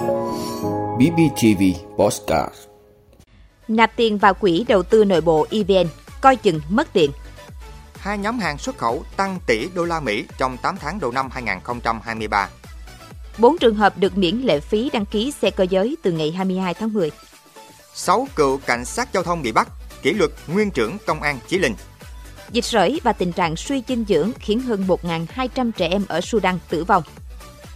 BBTV Postcard Nạp tiền vào quỹ đầu tư nội bộ EVN, coi chừng mất tiền. Hai nhóm hàng xuất khẩu tăng tỷ đô la Mỹ trong 8 tháng đầu năm 2023. Bốn trường hợp được miễn lệ phí đăng ký xe cơ giới từ ngày 22 tháng 10. 6 cựu cảnh sát giao thông bị bắt, kỷ luật nguyên trưởng công an Chí Linh. Dịch sởi và tình trạng suy dinh dưỡng khiến hơn 1.200 trẻ em ở Sudan tử vong.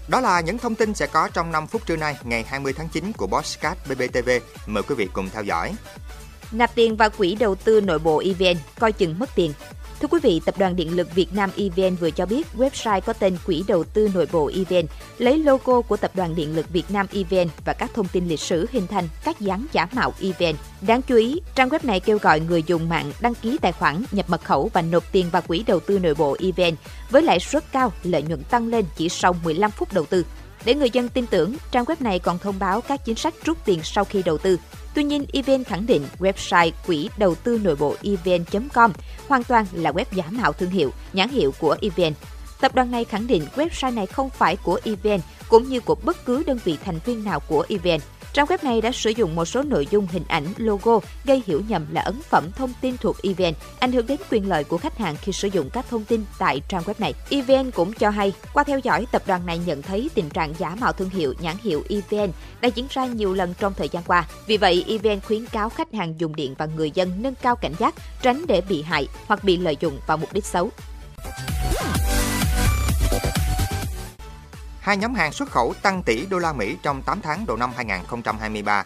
Đó là những thông tin sẽ có trong 5 phút trưa nay, ngày 20 tháng 9 của Bosscat BBTV. Mời quý vị cùng theo dõi. Nạp tiền vào quỹ đầu tư nội bộ EVN, coi chừng mất tiền. Thưa quý vị, Tập đoàn Điện lực Việt Nam EVN vừa cho biết website có tên Quỹ đầu tư nội bộ EVN lấy logo của Tập đoàn Điện lực Việt Nam EVN và các thông tin lịch sử hình thành các dáng giả mạo EVN. Đáng chú ý, trang web này kêu gọi người dùng mạng đăng ký tài khoản, nhập mật khẩu và nộp tiền vào Quỹ đầu tư nội bộ EVN với lãi suất cao, lợi nhuận tăng lên chỉ sau 15 phút đầu tư. Để người dân tin tưởng, trang web này còn thông báo các chính sách rút tiền sau khi đầu tư. Tuy nhiên, EVN khẳng định website quỹ đầu tư nội bộ evn.com hoàn toàn là web giả mạo thương hiệu, nhãn hiệu của EVN. Tập đoàn này khẳng định website này không phải của EVN cũng như của bất cứ đơn vị thành viên nào của EVN. Trang web này đã sử dụng một số nội dung hình ảnh, logo gây hiểu nhầm là ấn phẩm thông tin thuộc EVN, ảnh hưởng đến quyền lợi của khách hàng khi sử dụng các thông tin tại trang web này. EVN cũng cho hay, qua theo dõi, tập đoàn này nhận thấy tình trạng giả mạo thương hiệu nhãn hiệu EVN đã diễn ra nhiều lần trong thời gian qua. Vì vậy, EVN khuyến cáo khách hàng dùng điện và người dân nâng cao cảnh giác, tránh để bị hại hoặc bị lợi dụng vào mục đích xấu. Hai nhóm hàng xuất khẩu tăng tỷ đô la Mỹ trong 8 tháng đầu năm 2023.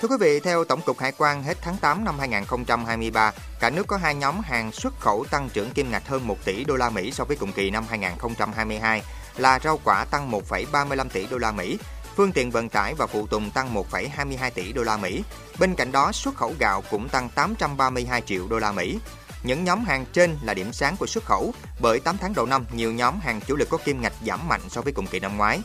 Thưa quý vị, theo Tổng cục Hải quan hết tháng 8 năm 2023, cả nước có hai nhóm hàng xuất khẩu tăng trưởng kim ngạch hơn 1 tỷ đô la Mỹ so với cùng kỳ năm 2022 là rau quả tăng 1,35 tỷ đô la Mỹ, phương tiện vận tải và phụ tùng tăng 1,22 tỷ đô la Mỹ. Bên cạnh đó, xuất khẩu gạo cũng tăng 832 triệu đô la Mỹ. Những nhóm hàng trên là điểm sáng của xuất khẩu, bởi 8 tháng đầu năm, nhiều nhóm hàng chủ lực có kim ngạch giảm mạnh so với cùng kỳ năm ngoái.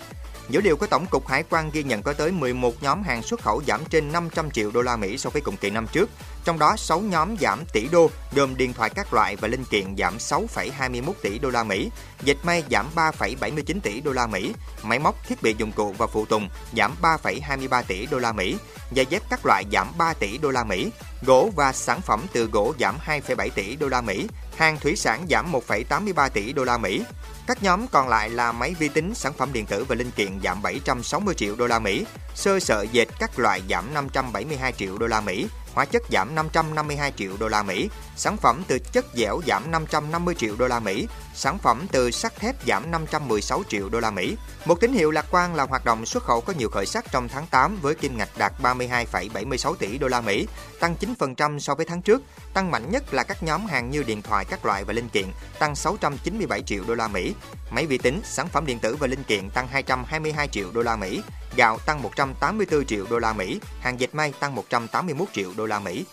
Dữ liệu của Tổng cục Hải quan ghi nhận có tới 11 nhóm hàng xuất khẩu giảm trên 500 triệu đô la Mỹ so với cùng kỳ năm trước. Trong đó 6 nhóm giảm tỷ đô, gồm điện thoại các loại và linh kiện giảm 6,21 tỷ đô la Mỹ, dệt may giảm 3,79 tỷ đô la Mỹ, máy móc, thiết bị dụng cụ và phụ tùng giảm 3,23 tỷ đô la Mỹ, giày dép các loại giảm 3 tỷ đô la Mỹ, gỗ và sản phẩm từ gỗ giảm 2,7 tỷ đô la Mỹ, hàng thủy sản giảm 1,83 tỷ đô la Mỹ. Các nhóm còn lại là máy vi tính, sản phẩm điện tử và linh kiện giảm 760 triệu đô la Mỹ, sơ sợi dệt các loại giảm 572 triệu đô la Mỹ, hóa chất giảm 552 triệu đô la Mỹ, sản phẩm từ chất dẻo giảm 550 triệu đô la Mỹ, sản phẩm từ sắt thép giảm 516 triệu đô la Mỹ. Một tín hiệu lạc quan là hoạt động xuất khẩu có nhiều khởi sắc trong tháng 8 với kim ngạch đạt 32,76 tỷ đô la Mỹ, tăng 9% so với tháng trước. Tăng mạnh nhất là các nhóm hàng như điện thoại các loại và linh kiện, tăng 697 triệu đô la Mỹ, máy vi tính, sản phẩm điện tử và linh kiện tăng 222 triệu đô la Mỹ, gạo tăng 184 triệu đô la Mỹ, hàng dệt may tăng 181 triệu đô la Mỹ.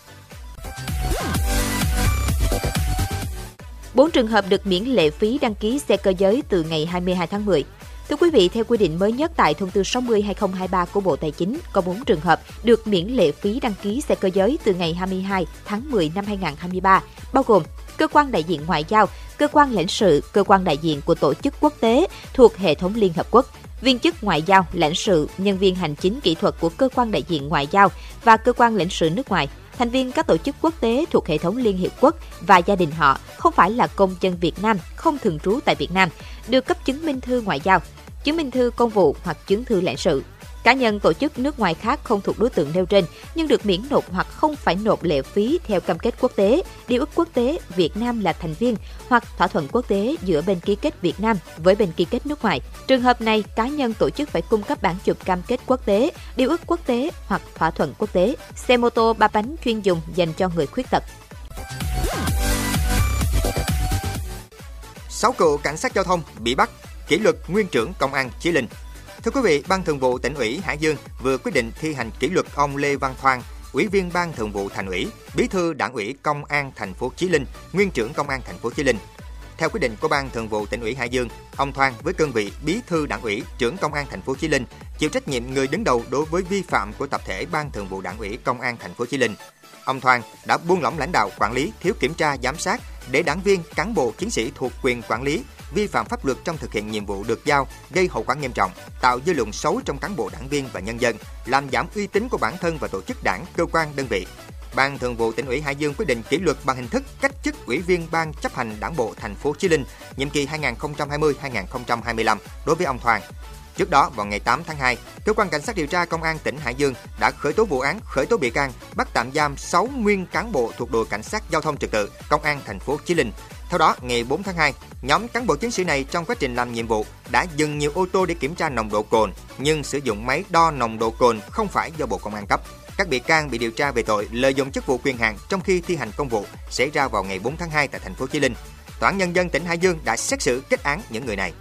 Bốn trường hợp được miễn lệ phí đăng ký xe cơ giới từ ngày 22 tháng 10. Thưa quý vị, theo quy định mới nhất tại thông tư 60/2023 của Bộ Tài chính, có 4 trường hợp được miễn lệ phí đăng ký xe cơ giới từ ngày 22 tháng 10 năm 2023, bao gồm cơ quan đại diện ngoại giao, cơ quan lãnh sự, cơ quan đại diện của tổ chức quốc tế thuộc hệ thống Liên Hợp Quốc, viên chức ngoại giao, lãnh sự, nhân viên hành chính kỹ thuật của cơ quan đại diện ngoại giao và cơ quan lãnh sự nước ngoài, thành viên các tổ chức quốc tế thuộc hệ thống Liên Hiệp Quốc và gia đình họ không phải là công dân Việt Nam, không thường trú tại Việt Nam, được cấp chứng minh thư ngoại giao, chứng minh thư công vụ hoặc chứng thư lãnh sự. Cá nhân tổ chức nước ngoài khác không thuộc đối tượng nêu trên nhưng được miễn nộp hoặc không phải nộp lệ phí theo cam kết quốc tế, điều ước quốc tế Việt Nam là thành viên hoặc thỏa thuận quốc tế giữa bên ký kết Việt Nam với bên ký kết nước ngoài. Trường hợp này, cá nhân tổ chức phải cung cấp bản chụp cam kết quốc tế, điều ước quốc tế hoặc thỏa thuận quốc tế, xe mô tô ba bánh chuyên dùng dành cho người khuyết tật. 6 cựu cảnh sát giao thông bị bắt, kỷ luật nguyên trưởng công an Chí Linh. Thưa quý vị, Ban Thường vụ tỉnh ủy Hải Dương vừa quyết định thi hành kỷ luật ông Lê Văn Thoan, Ủy viên Ban Thường vụ Thành ủy, Bí thư Đảng ủy Công an thành phố Chí Linh, Nguyên trưởng Công an thành phố Chí Linh. Theo quyết định của Ban Thường vụ tỉnh ủy Hải Dương, ông Thoan với cương vị Bí thư Đảng ủy, trưởng Công an thành phố Chí Linh chịu trách nhiệm người đứng đầu đối với vi phạm của tập thể Ban Thường vụ Đảng ủy Công an thành phố Chí Linh. Ông Thoan đã buông lỏng lãnh đạo quản lý, thiếu kiểm tra giám sát để đảng viên, cán bộ, chiến sĩ thuộc quyền quản lý vi phạm pháp luật trong thực hiện nhiệm vụ được giao, gây hậu quả nghiêm trọng, tạo dư luận xấu trong cán bộ đảng viên và nhân dân, làm giảm uy tín của bản thân và tổ chức đảng, cơ quan, đơn vị. Ban Thường vụ tỉnh ủy Hải Dương quyết định kỷ luật bằng hình thức cách chức ủy viên Ban chấp hành Đảng bộ thành phố Chí Linh nhiệm kỳ 2020-2025 đối với ông Thoàn. Trước đó, vào ngày 8 tháng 2, cơ quan cảnh sát điều tra công an tỉnh Hải Dương đã khởi tố vụ án, khởi tố bị can, bắt tạm giam 6 nguyên cán bộ thuộc đội cảnh sát giao thông trật tự, công an thành phố Chí Linh. Theo đó, ngày 4 tháng 2, nhóm cán bộ chiến sĩ này trong quá trình làm nhiệm vụ đã dừng nhiều ô tô để kiểm tra nồng độ cồn, nhưng sử dụng máy đo nồng độ cồn không phải do Bộ Công an cấp. Các bị can bị điều tra về tội lợi dụng chức vụ quyền hạn trong khi thi hành công vụ xảy ra vào ngày 4 tháng 2 tại thành phố Chí Linh. Tòa án nhân dân tỉnh Hải Dương đã xét xử kết án những người này.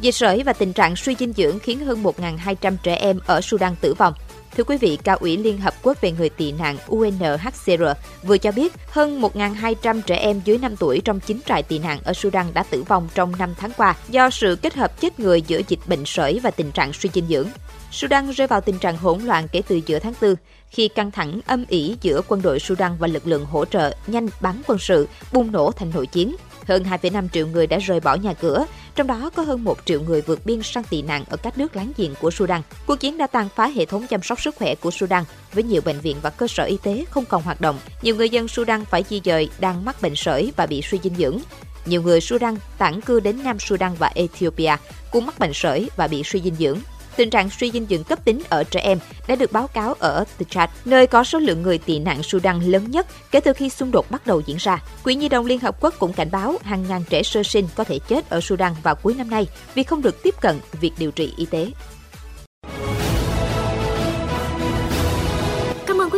Dịch sởi và tình trạng suy dinh dưỡng khiến hơn 1.200 trẻ em ở Sudan tử vong. Thưa quý vị, Cao ủy Liên Hợp Quốc về người tị nạn UNHCR vừa cho biết hơn 1.200 trẻ em dưới 5 tuổi trong 9 trại tị nạn ở Sudan đã tử vong trong 5 tháng qua do sự kết hợp chết người giữa dịch bệnh sởi và tình trạng suy dinh dưỡng. Sudan rơi vào tình trạng hỗn loạn kể từ giữa tháng 4, khi căng thẳng âm ỉ giữa quân đội Sudan và lực lượng hỗ trợ nhanh bắn quân sự bùng nổ thành nội chiến. Hơn 2,5 triệu người đã rời bỏ nhà cửa, trong đó có hơn 1 triệu người vượt biên sang tị nạn ở các nước láng giềng của Sudan. Cuộc chiến đã tàn phá hệ thống chăm sóc sức khỏe của Sudan, với nhiều bệnh viện và cơ sở y tế không còn hoạt động. Nhiều người dân Sudan phải di dời đang mắc bệnh sởi và bị suy dinh dưỡng. Nhiều người Sudan tản cư đến Nam Sudan và Ethiopia cũng mắc bệnh sởi và bị suy dinh dưỡng. Tình trạng suy dinh dưỡng cấp tính ở trẻ em đã được báo cáo ở Tchad, nơi có số lượng người tị nạn Sudan lớn nhất kể từ khi xung đột bắt đầu diễn ra. Quỹ Nhi đồng Liên Hợp Quốc cũng cảnh báo hàng ngàn trẻ sơ sinh có thể chết ở Sudan vào cuối năm nay vì không được tiếp cận việc điều trị y tế.